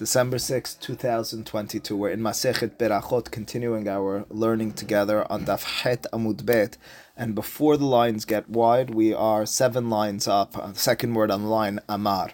December 6, 2022. We're in Masechet Berachot, continuing our learning together on Daf Het Amud Bet. And before the lines get wide, we are seven lines up. Uh, second word on the line, Amar.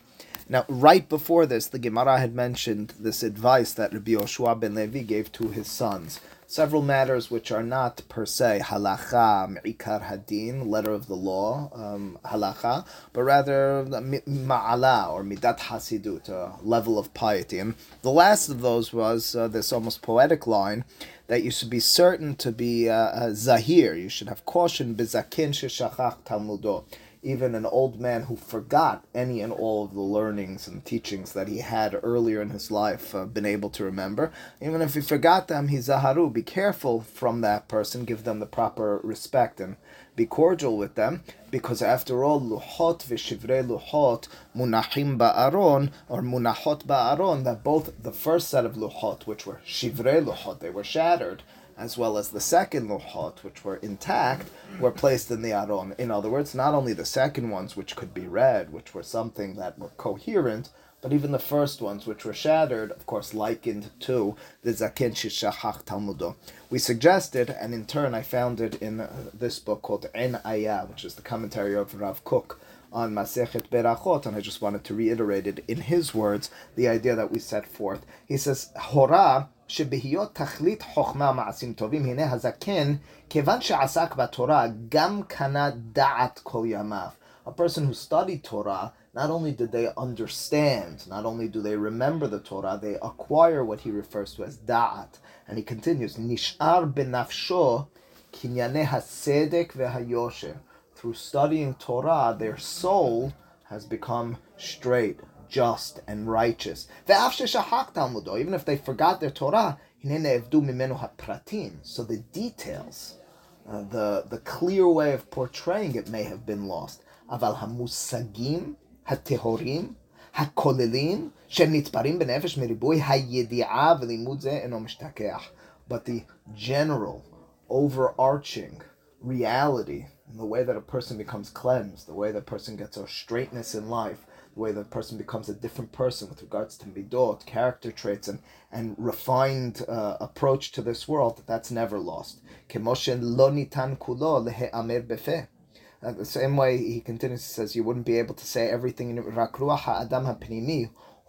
Now, right before this, the Gemara had mentioned this advice that Rabbi Yoshua ben Levi gave to his sons several matters which are not per se halacha, mi'ikar hadin, letter of the law, um, halacha, but rather ma'ala or midat hasidut, a level of piety. And the last of those was uh, this almost poetic line that you should be certain to be uh, uh, zahir, you should have caution, bizakin sheshachach talmudo even an old man who forgot any and all of the learnings and teachings that he had earlier in his life uh, been able to remember. Even if he forgot them, he's zaharu. Be careful from that person. Give them the proper respect and be cordial with them, because after all, luhot v'shivrei luhot munachim ba'aron or munachot ba'aron. That both the first set of luhot, which were shivrei luhot, they were shattered as well as the second luchot, which were intact, were placed in the aron. In other words, not only the second ones, which could be read, which were something that were coherent, but even the first ones, which were shattered, of course, likened to the Zaken Shishachach Talmudo. We suggested, and in turn I found it in uh, this book called Ein Ayah, which is the commentary of Rav Kook on Masechet Berachot, and I just wanted to reiterate it in his words, the idea that we set forth. He says, Hora שבהיות תכלית חוכמה מעשים טובים, הנה הזקן, כיוון שעסק בתורה, גם קנה דעת כל ימיו. A person who studied Torah, not only did they understand, not only do they remember the Torah, they acquire what he refers to as da'at. And he continues, nish'ar benafsho kinyane hasedek v'hayosher. Through studying Torah, their soul has become straight, just and righteous. Even if they forgot their Torah, so the details, uh, the, the clear way of portraying it may have been lost. אבל המושגים הטהורים הכוללים שנתפרים בנפש מריבוי הידיעה ולימוד זה אינו משתכח. But the general, overarching reality, the way that a person becomes cleansed, the way that a person gets a straightness in life, the way the person becomes a different person with regards to midot, character traits, and, and refined uh, approach to this world, that's never lost. Uh, the same way he continues, he says, you wouldn't be able to say everything in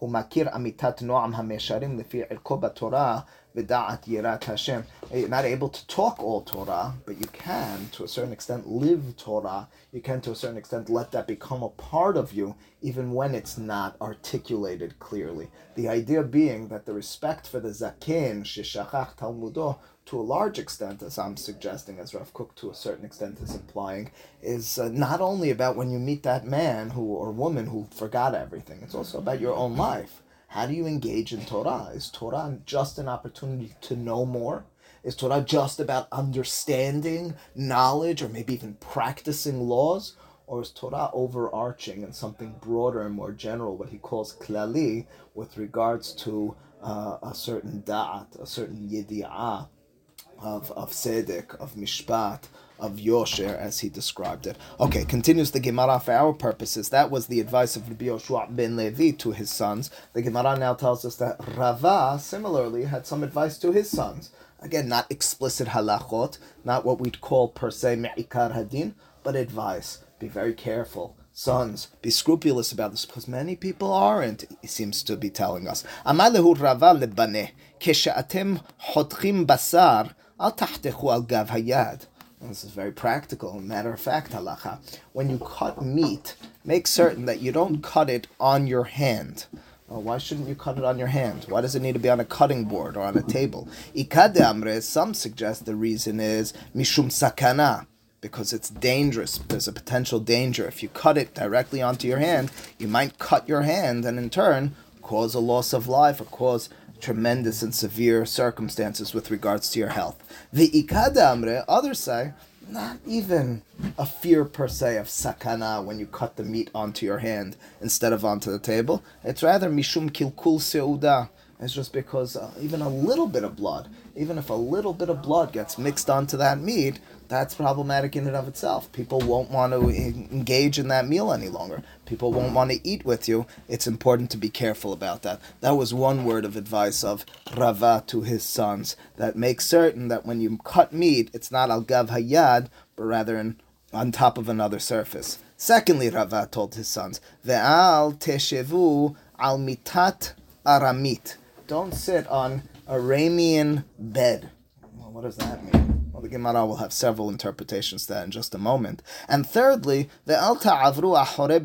הוא מכיר אמיתת נועם המשרים לפי ערכו בתורה ודעת יראת Hashem. You're not able to talk all Torah, but you can, to a certain extent, live Torah. You can, to a certain extent, let that become a part of you, even when it's not articulated clearly. The idea being that the respect for the zaken, shishachach talmudo, to a large extent, as I'm suggesting, as Rav Kook to a certain extent is implying, is uh, not only about when you meet that man who or woman who forgot everything. It's also about your own life. How do you engage in Torah? Is Torah just an opportunity to know more? Is Torah just about understanding knowledge or maybe even practicing laws? Or is Torah overarching and something broader and more general, what he calls klali, with regards to uh, a certain da'at, a certain yedi'ah, of, of Sedek, of Mishpat, of Yosher, as he described it. Okay, continues the Gemara for our purposes. That was the advice of Rabbi Yoshua ben Levi to his sons. The Gemara now tells us that Rava, similarly, had some advice to his sons. Again, not explicit halachot, not what we'd call per se me'ikar hadin, but advice. Be very careful. Sons, be scrupulous about this because many people aren't, he seems to be telling us. Amalehu Rava lebane, hotchim basar, Al al gav hayad. This is very practical, matter of fact, halacha. When you cut meat, make certain that you don't cut it on your hand. Well, why shouldn't you cut it on your hand? Why does it need to be on a cutting board or on a table? Some suggest the reason is mishum sakana, because it's dangerous. There's a potential danger. If you cut it directly onto your hand, you might cut your hand and in turn cause a loss of life or cause tremendous and severe circumstances with regards to your health. The ikadamre, others say, not even a fear per se of sakana when you cut the meat onto your hand instead of onto the table. It's rather mishum kilkul seuda, is just because uh, even a little bit of blood, even if a little bit of blood gets mixed onto that meat, that's problematic in and of itself. People won't want to engage in that meal any longer. People won't want to eat with you. It's important to be careful about that. That was one word of advice of Rava to his sons that makes certain that when you cut meat, it's not al gav hayad, but rather in, on top of another surface. Secondly, Rava told his sons, Ve'al teshevu al mitat aramit. Don't sit on Aramean bed. Well, what does that mean? Well, the Gemara will have several interpretations there in just a moment. And thirdly, the Al Ta'avru Ahore.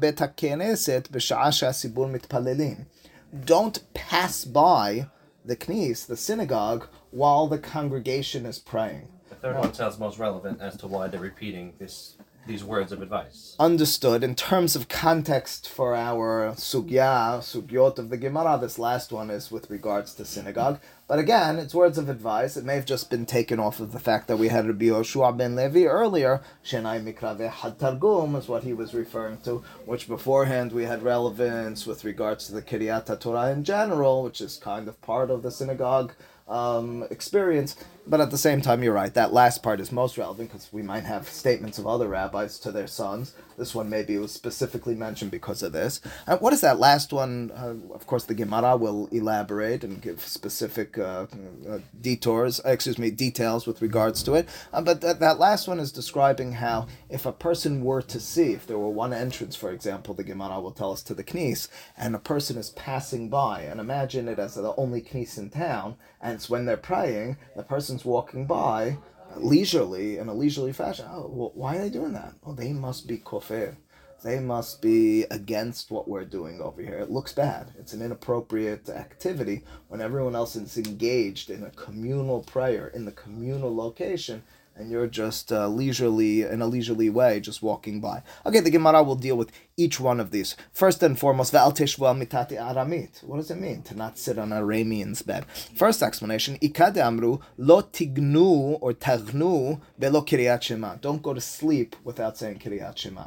Don't pass by the knis, the synagogue, while the congregation is praying. The third one sounds most relevant as to why they're repeating this these words of advice. Understood. In terms of context for our sugya, sugyot of the Gemara, this last one is with regards to synagogue. But again, it's words of advice. It may have just been taken off of the fact that we had Rabbi Yoshua ben Levi earlier. Shenai Mikrave Had Targum is what he was referring to, which beforehand we had relevance with regards to the Kiryat Torah in general, which is kind of part of the synagogue um, experience. But at the same time, you're right. That last part is most relevant because we might have statements of other rabbis to their sons. This one maybe was specifically mentioned because of this. What is that last one? Uh, of course, the Gemara will elaborate and give specific uh, uh, detours, excuse me, details with regards to it. Uh, but th- that last one is describing how if a person were to see, if there were one entrance, for example, the Gemara will tell us to the Knis, and a person is passing by, and imagine it as the only Knis in town, and it's when they're praying, the person's walking by leisurely in a leisurely fashion. Oh, well, why are they doing that? Well, they must be kofir. They must be against what we're doing over here. It looks bad. It's an inappropriate activity when everyone else is engaged in a communal prayer in the communal location and you're just uh, leisurely in a leisurely way just walking by. Okay, the Gemara will deal with each one of these. First and foremost, mitati aramit. What does it mean to not sit on a Aramean's bed? First explanation, ikade amru lo tignu or tagnu belo. Don't go to sleep without saying kiryat shema.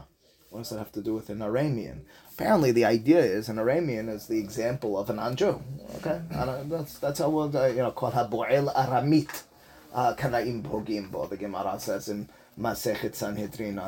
What does that have to do with an Aramean? Apparently, the idea is an Aramean is the example of an Anju. Okay, that's that's how we'll uh, you know call habu'il aramit Sanhedrin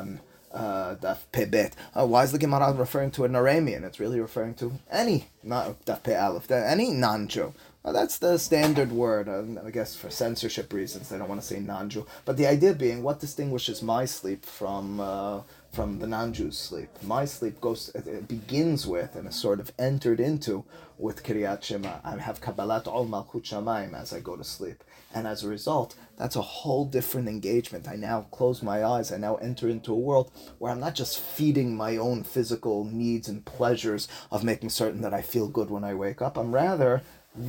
uh, Daf. Uh, why is the Gemara referring to an Aramean? It's really referring to any, not Daf Pe Aleph, any non-Jew. Well, that's the standard word. Uh, I guess for censorship reasons, they don't want to say non-Jew. But the idea being, what distinguishes my sleep from uh, from the non-Jew's sleep? My sleep goes it begins with and is sort of entered into with Kiryat Shema. I have Kabbalat Ol Malchut Shamayim as I go to sleep. And as a result, that's a whole different engagement. I now close my eyes. I now enter into a world where I'm not just feeding my own physical needs and pleasures of making certain that I feel good when I wake up. I'm rather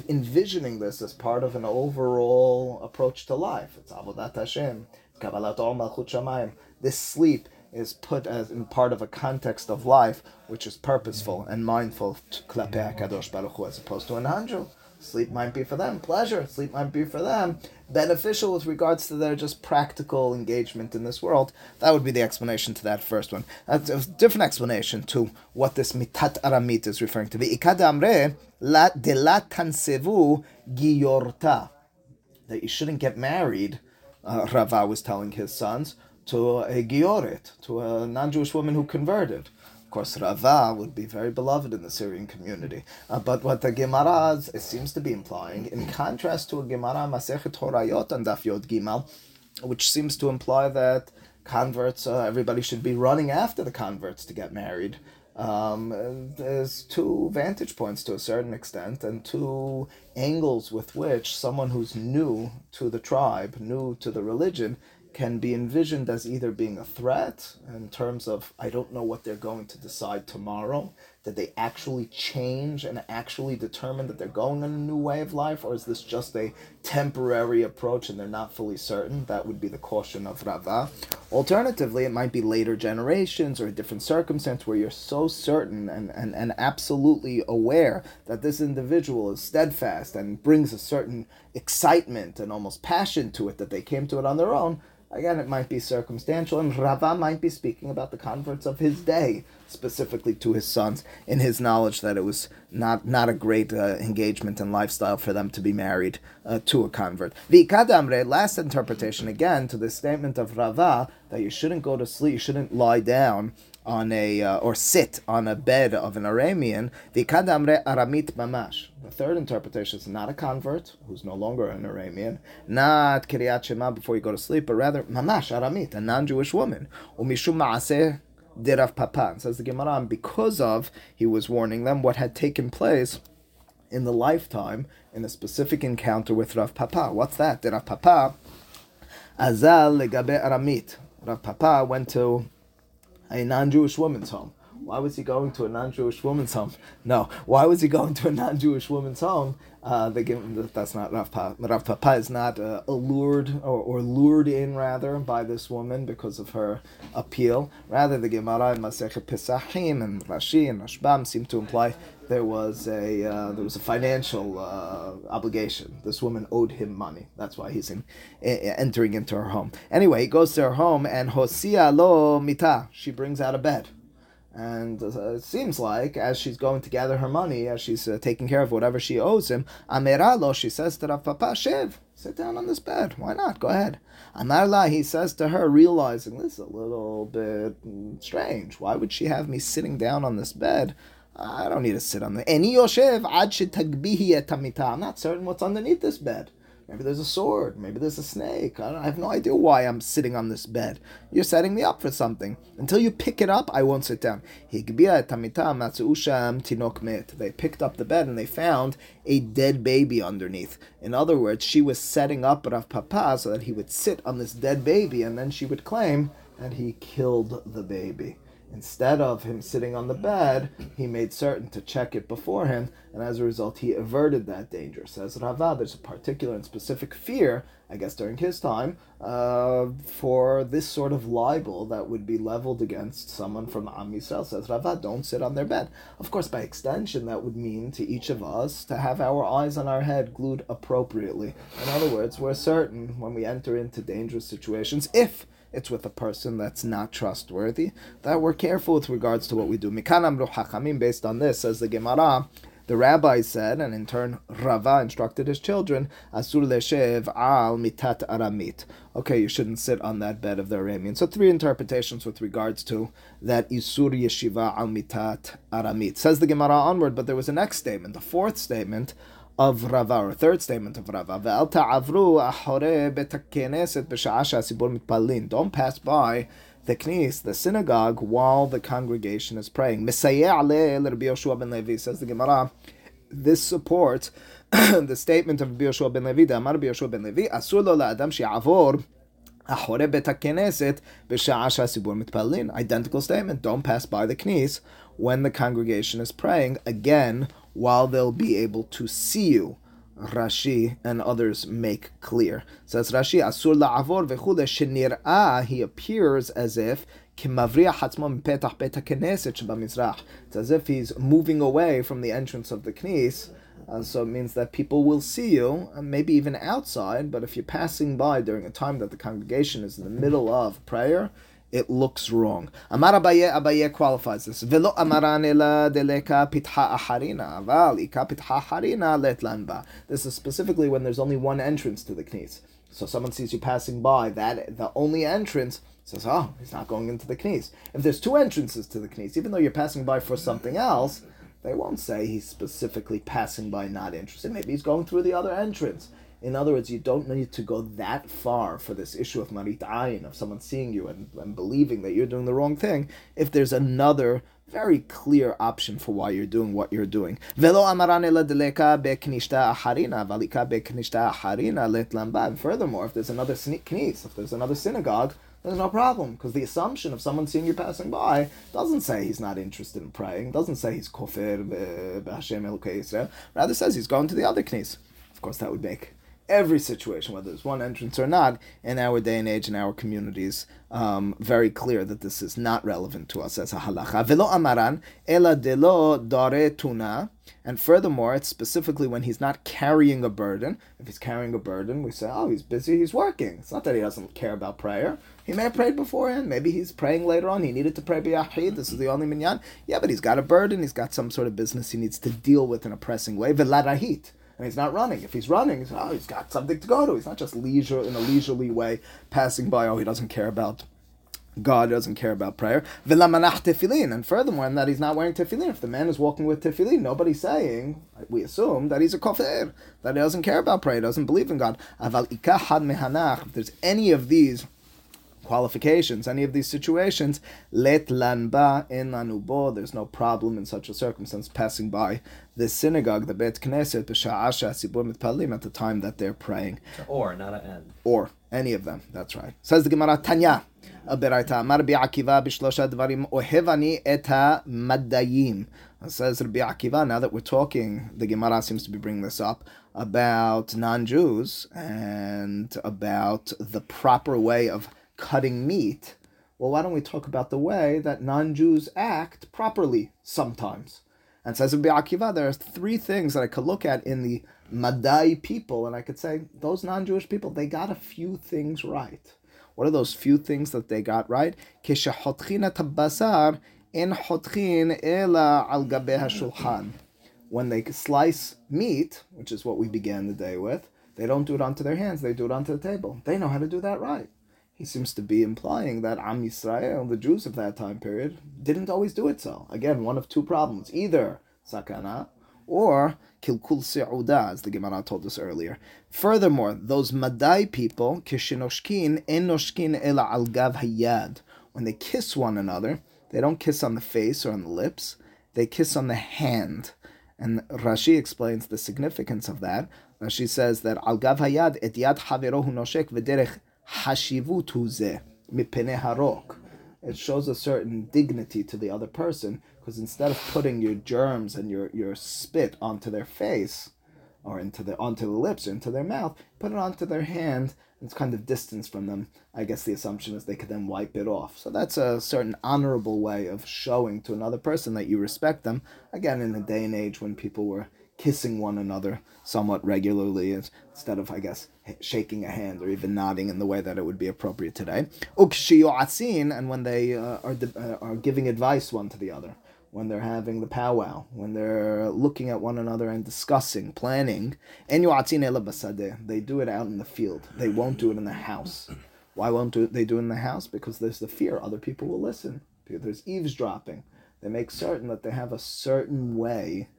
envisioning this as part of an overall approach to life. It's Avodat Hashem, Kabbalat Ol Malchut Shamayim. This sleep is put as in part of a context of life which is purposeful and mindful to Klape HaKadosh Baruch Hu as opposed to an angel. Sleep might be for them pleasure. Sleep might be for them beneficial with regards to their just practical engagement in this world. That would be the explanation to that first one. That's a different explanation to what this mitat aramit is referring to. Ikad amre la de la tansevu giyorta. That you shouldn't get married, uh, Rava was telling his sons, to a giorit, to a non-Jewish woman who converted. Of course, Rava would be very beloved in the Syrian community. Uh, but what the Gemara seems to be implying, in contrast to a Gemara Masechet Horayot and Daf Yod Gimal, which seems to imply that converts, uh, everybody should be running after the converts to get married. Um, there's two vantage points to a certain extent and two angles with which someone who's new to the tribe, new to the religion, can be envisioned as either being a threat in terms of I don't know what they're going to decide tomorrow. Did they actually change and actually determine that they're going in a new way of life, or is this just a temporary approach and they're not fully certain? That would be the caution of Rava. Alternatively, it might be later generations or a different circumstance where you're so certain and, and, and absolutely aware that this individual is steadfast and brings a certain excitement and almost passion to it that they came to it on their own Again, it might be circumstantial, and Rava might be speaking about the converts of his day, specifically to his sons, in his knowledge that it was not, not a great uh, engagement and lifestyle for them to be married uh, to a convert. The Kadamre, last interpretation again to the statement of Rava that you shouldn't go to sleep, you shouldn't lie down on a uh, or sit on a bed of an Aramean, the kadamre aramit mamash. The third interpretation is not a convert who's no longer an Aramean, not kiryat shema before you go to sleep, but rather mamash aramit, a non-Jewish woman. Dirav papa. Says the Gemara, because of he was warning them what had taken place in the lifetime in a specific encounter with Rav Papa. What's that? Rav Papa azal legabe aramit. Rav Papa went to a non-Jewish woman's home. Why was he going to a non-Jewish woman's home? No. Why was he going to a non-Jewish woman's home? Uh, they give, that's not Rav Papa. Rav Papa is not uh, allured or, or lured in rather by this woman because of her appeal. Rather, the Gemara in Masechet Pesachim and Rashi and Rashbam seem to imply there was a uh, there was a financial uh, obligation. This woman owed him money. That's why he's in, entering into her home. Anyway, he goes to her home and Hosia lo mita. She brings out a bed. And uh, it seems like as she's going to gather her money, as she's uh, taking care of whatever she owes him, Ameralo, she says to Rav Papa, Shiv, sit down on this bed. Why not? Go ahead. Amarla, he says to her, realizing this is a little bit strange. Why would she have me sitting down on this bed? I don't need to sit on the. Eni Yoshev ad I'm not certain what's underneath this bed. Maybe there's a sword. Maybe there's a snake. I, I, have no idea why I'm sitting on this bed. You're setting me up for something. Until you pick it up, I won't sit down. They picked up the bed and they found a dead baby underneath. In other words, she was setting up Rav Papa so that he would sit on this dead baby and then she would claim that he killed the baby. Instead of him sitting on the bed, he made certain to check it beforehand, and as a result, he averted that danger. Says Rava, there's a particular and specific fear, I guess during his time, uh, for this sort of libel that would be leveled against someone from Am Yisrael. Says Rava, don't sit on their bed. Of course, by extension, that would mean to each of us to have our eyes on our head glued appropriately. In other words, we're certain when we enter into dangerous situations, if it's with a person that's not trustworthy, that we're careful with regards to what we do. Mikanam Hachamim, based on this, says the Gemara, the rabbi said, and in turn Rava instructed his children, Asur leshev al mitat aramit. Okay, you shouldn't sit on that bed of the Aramean. So three interpretations with regards to that Isur yeshiva al mitat aramit. Says the Gemara onward, but there was a next statement, the fourth statement, of Rava, or third statement of Rava, ואל תעברו אחורי בית הכנסת בשעה שהציבור מתפללים. Don't pass by the knis, the synagogue, while the congregation is praying. מסייע לרבי יהושע ben Levi, says the Gemara, this supports the statement of Rabbi Yoshua ben Levi, דאמר רבי יהושע ben Levi, אסור לו לאדם שיעבור אחורי בית הכנסת בשעה שהציבור מתפללים. Identical statement, don't pass by the knis when the congregation is praying. Again, while they'll be able to see you. Rashi and others make clear. Says Rashi, Asur la'avor v'chule shenir'ah, he appears as if it's as if he's moving away from the entrance of the knis, uh, so it means that people will see you, uh, maybe even outside, but if you're passing by during a time that the congregation is in the middle of prayer, it looks wrong. Amar Abaye, Abaye qualifies this. Velo amaran ela deleka pitha aharina, pitha. This is specifically when there's only one entrance to the knis. So someone sees you passing by, that the only entrance says, oh, he's not going into the knis. If there's two entrances to the knis, even though you're passing by for something else, they won't say he's specifically passing by not interested. Maybe he's going through the other entrance. In other words, you don't need to go that far for this issue of marit ayin, of someone seeing you and, and believing that you're doing the wrong thing, if there's another very clear option for why you're doing what you're doing. And furthermore, if there's another knis, if there's another synagogue, there's no problem because the assumption of someone seeing you passing by doesn't say he's not interested in praying, doesn't say he's kofir b'Hashem Elokei rather says he's going to the other knis. Of course, that would make every situation, whether there's one entrance or not, in our day and age, in our communities, um, very clear that this is not relevant to us as a halacha. Velo amaran ela delo dare tuna. And furthermore, it's specifically when he's not carrying a burden. If he's carrying a burden, we say, oh, he's busy, he's working. It's not that he doesn't care about prayer. He may have prayed beforehand. Maybe he's praying later on. He needed to pray biyahid. This is the only minyan. Yeah, but he's got a burden. He's got some sort of business he needs to deal with in a pressing way. Velarahit and he's not running. If he's running, he's, oh, he's got something to go to. He's not just leisure in a leisurely way passing by. Oh, he doesn't care about God doesn't care about prayer. tefillin. And furthermore, in that he's not wearing tefillin. If the man is walking with tefillin, nobody's saying, we assume, that he's a kafir, that he doesn't care about prayer, doesn't believe in God. Aval mehanach. If there's any of these qualifications, any of these situations, let lanba in lanubo, there's no problem in such a circumstance passing by this synagogue, the Bet Knesset, b'sha'asha sibur mitpalim, at the time that they're praying. Or, not an end. Or, any of them, that's right. Says the Gemara, Tanya, ברייתא, אמר רבי עקיבא בשלושה דברים, אוהב אני את המדעים. Says Rabbi Akiva, now that we're talking, the Gemara seems to be bringing this up, about non-Jews and about the proper way of cutting meat, well, why don't we talk about the way that non Jews act properly sometimes? And says Rabbi Akiva, there are three things that I could look at in the Madai people, and I could say, those non Jewish people, they got a few things right. What are those few things that they got right? When they slice meat, which is what we began the day with, they don't do it onto their hands, they do it onto the table. They know how to do that right he seems to be implying that Am Yisrael, the Jews of that time period, didn't always do it so. Again, one of two problems. Either sakana or kilkul se'uda, as the Gemara told us earlier. Furthermore, those Madai people, kishinoshkin enoshkin ela al gav hayad, when they kiss one another, they don't kiss on the face or on the lips, they kiss on the hand. And Rashi explains the significance of that. Rashi says that al gav hayad et yad haverohu noshek v'derech hashivutu ze mipene harok. It shows a certain dignity to the other person because instead of putting your germs and your, your spit onto their face or into the onto the lips or into their mouth, put it onto their hand. It's kind of distance from them. I guess the assumption is they could then wipe it off. So that's a certain honorable way of showing to another person that you respect them. Again, in a day and age when people were kissing one another somewhat regularly instead of, I guess, shaking a hand or even nodding in the way that it would be appropriate today. And when they uh, are, uh, are giving advice one to the other, when they're having the powwow, when they're looking at one another and discussing, planning. They do it out in the field. They won't do it in the house. Why won't they do it in the house? Because there's the fear other people will listen. There's eavesdropping. They make certain that they have a certain way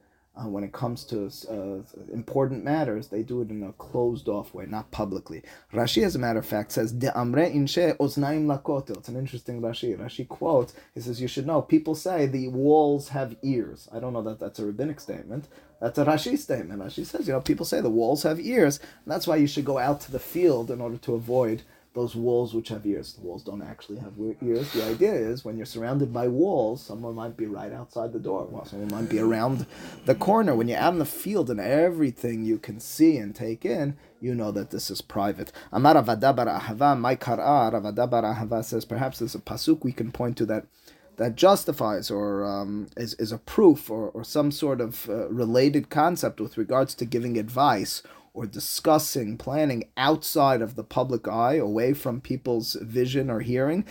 uh, when it comes to uh, important matters, they do it in a closed off way, not publicly. Rashi, as a matter of fact, says, De amre inshe oznaim lakotel. It's an interesting Rashi. Rashi quotes, he says, You should know, people say the walls have ears. I don't know that that's a rabbinic statement. That's a Rashi statement. Rashi says, You know, people say the walls have ears, and that's why you should go out to the field in order to avoid those walls which have ears. The walls don't actually have ears. The idea is when you're surrounded by walls, someone might be right outside the door. Well, someone might be around the corner. When you're out in the field and everything you can see and take in, you know that this is private. Amar Rav Ada bar Ahava, my Kar'ar, Rav Ada bar Ahava says perhaps there's a pasuk we can point to that that justifies or um, is, is a proof or, or some sort of uh, related concept with regards to giving advice or discussing, planning outside of the public eye, away from people's vision or hearing.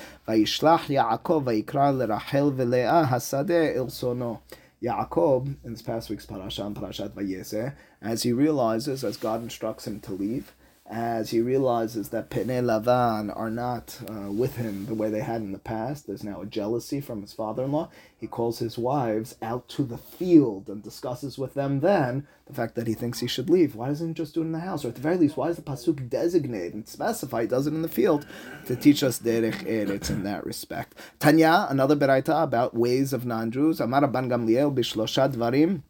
Yaakov in this past week's parasha, and Parashat Vayese, as he realizes, as God instructs him to leave, as he realizes that Pene Lavan are not uh, with him the way they had in the past. There's now a jealousy from his father in law. He calls his wives out to the field and discusses with them then the fact that he thinks he should leave. Why doesn't he just do it in the house? Or at the very least, why does the Pasuk designate and specify he does it in the field to teach us Derech Eretz in that respect? Tanya, another beraita about ways of non Jews. Amar Ban Gamliel Bishlosha Dvarim.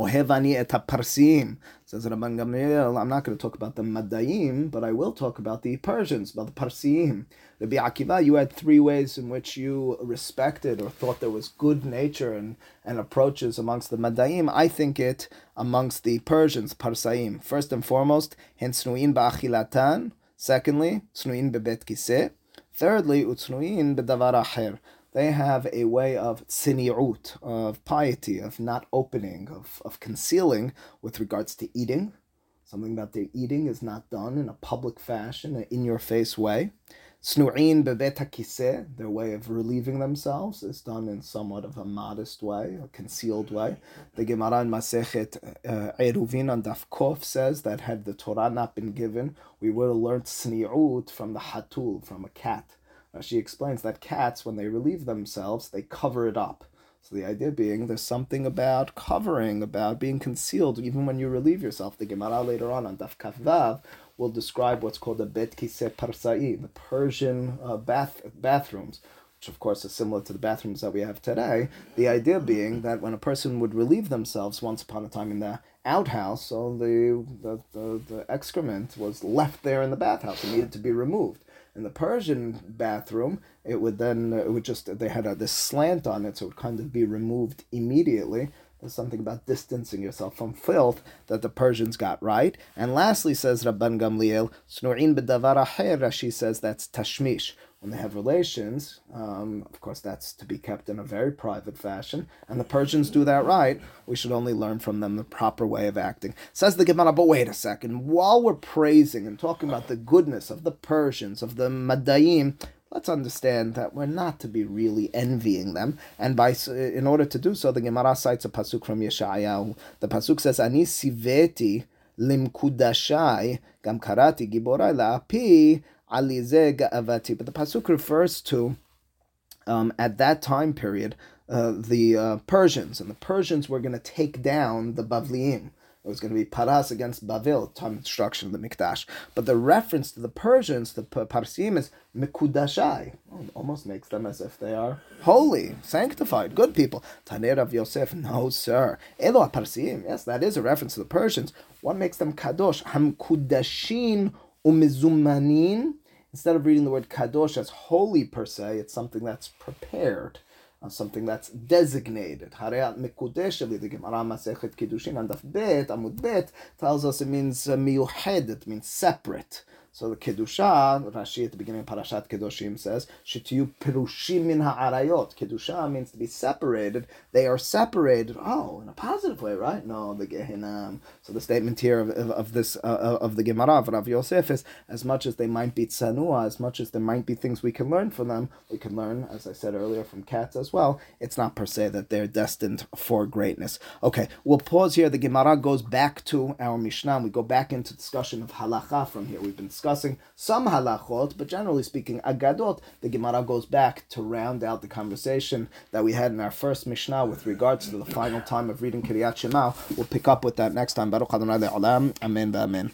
Et Parsim. Says Rabban Gamliel, I'm not going to talk about the Madayim, but I will talk about the Persians, about the Parsim. Rabbi Akiva, you had three ways in which you respected or thought there was good nature and, and approaches amongst the Madayim. I think it amongst the Persians, Parsaim. First and foremost, Hensnuin ba'achilatan. Secondly, Tsnuin bebet kiseh. Thirdly, Utsnuin bedavar acher they have a way of tzini'ut, of piety, of not opening, of, of concealing with regards to eating. Something that they're eating is not done in a public fashion, an in your face way. Snu'in bebet their way of relieving themselves is done in somewhat of a modest way, a concealed way. The Gemara in Masechet uh, Eruvin on Daf Kof says that had the Torah not been given, we would have learned sni'ut from the hatul, from a cat. Uh, she explains that cats, when they relieve themselves, they cover it up. So the idea being there's something about covering, about being concealed, even when you relieve yourself. The Gemara later on on Daf Kavav will describe what's called a bet kise parsai, the Persian uh, bath bathrooms, which of course is similar to the bathrooms that we have today. The idea being that when a person would relieve themselves once upon a time in the outhouse, so the the, the, the excrement was left there in the bathhouse and needed to be removed in the Persian bathroom, it would then uh, it would just they had a, this slant on it, so it would kind of be removed immediately. There's something about distancing yourself from filth that the Persians got right. And lastly, says Rabban Gamliel, Snu'in b'davar Rashi says that's tashmish, when they have relations, um, of course, that's to be kept in a very private fashion, and the Persians do that right. We should only learn from them the proper way of acting. Says the Gemara, but wait a second. While we're praising and talking about the goodness of the Persians, of the Madayim, let's understand that we're not to be really envying them. And by in order to do so, the Gemara cites a pasuk from Yeshayahu. The pasuk says, "Ani siveti limkudashai gam karati giborai la'api." Alize Ga'avati. But the Pasuk refers to, um, at that time period, uh, the uh, Persians. And the Persians were going to take down the Bavliim. It was going to be Paras against Bavil, time of destruction of the Mikdash. But the reference to the Persians, the Parsim, is Mikudashai. Oh, almost makes them as if they are holy, sanctified, good people. Tani Rav Yosef, no, sir. Elo Parsim, yes, that is a reference to the Persians. What makes them Kadosh? Hamkudashin umizumanin. Instead of reading the word kadosh as holy per se, it's something that's prepared, uh, something that's designated. Hareat mekudesha, the Gemara Masechet Kiddushin and Bet, Amud Bet, tells us it means uh, it means separate. So the Kedusha, Rashi at the beginning of Parashat Kedoshim says, Shetiyu Perushim min ha'arayot. Kedusha means to be separated. They are separated. Oh, in a positive way, right? No, the Gehinam. So the statement here of, of, of this, uh, of the Gemara of Rav Yosef is, as much as they might be tsanua, as much as there might be things we can learn from them, we can learn, as I said earlier, from cats as well. It's not per se that they're destined for greatness. Okay, we'll pause here. The Gemara goes back to our Mishnah. We go back into discussion of halacha from here. We've been discussing discussing some halachot, but generally speaking, agadot, the Gemara goes back to round out the conversation that we had in our first Mishnah with regards to the final time of reading Kiryat Shema. We'll pick up with that next time. Baruch Adonai Le'olam. Amen. Amen.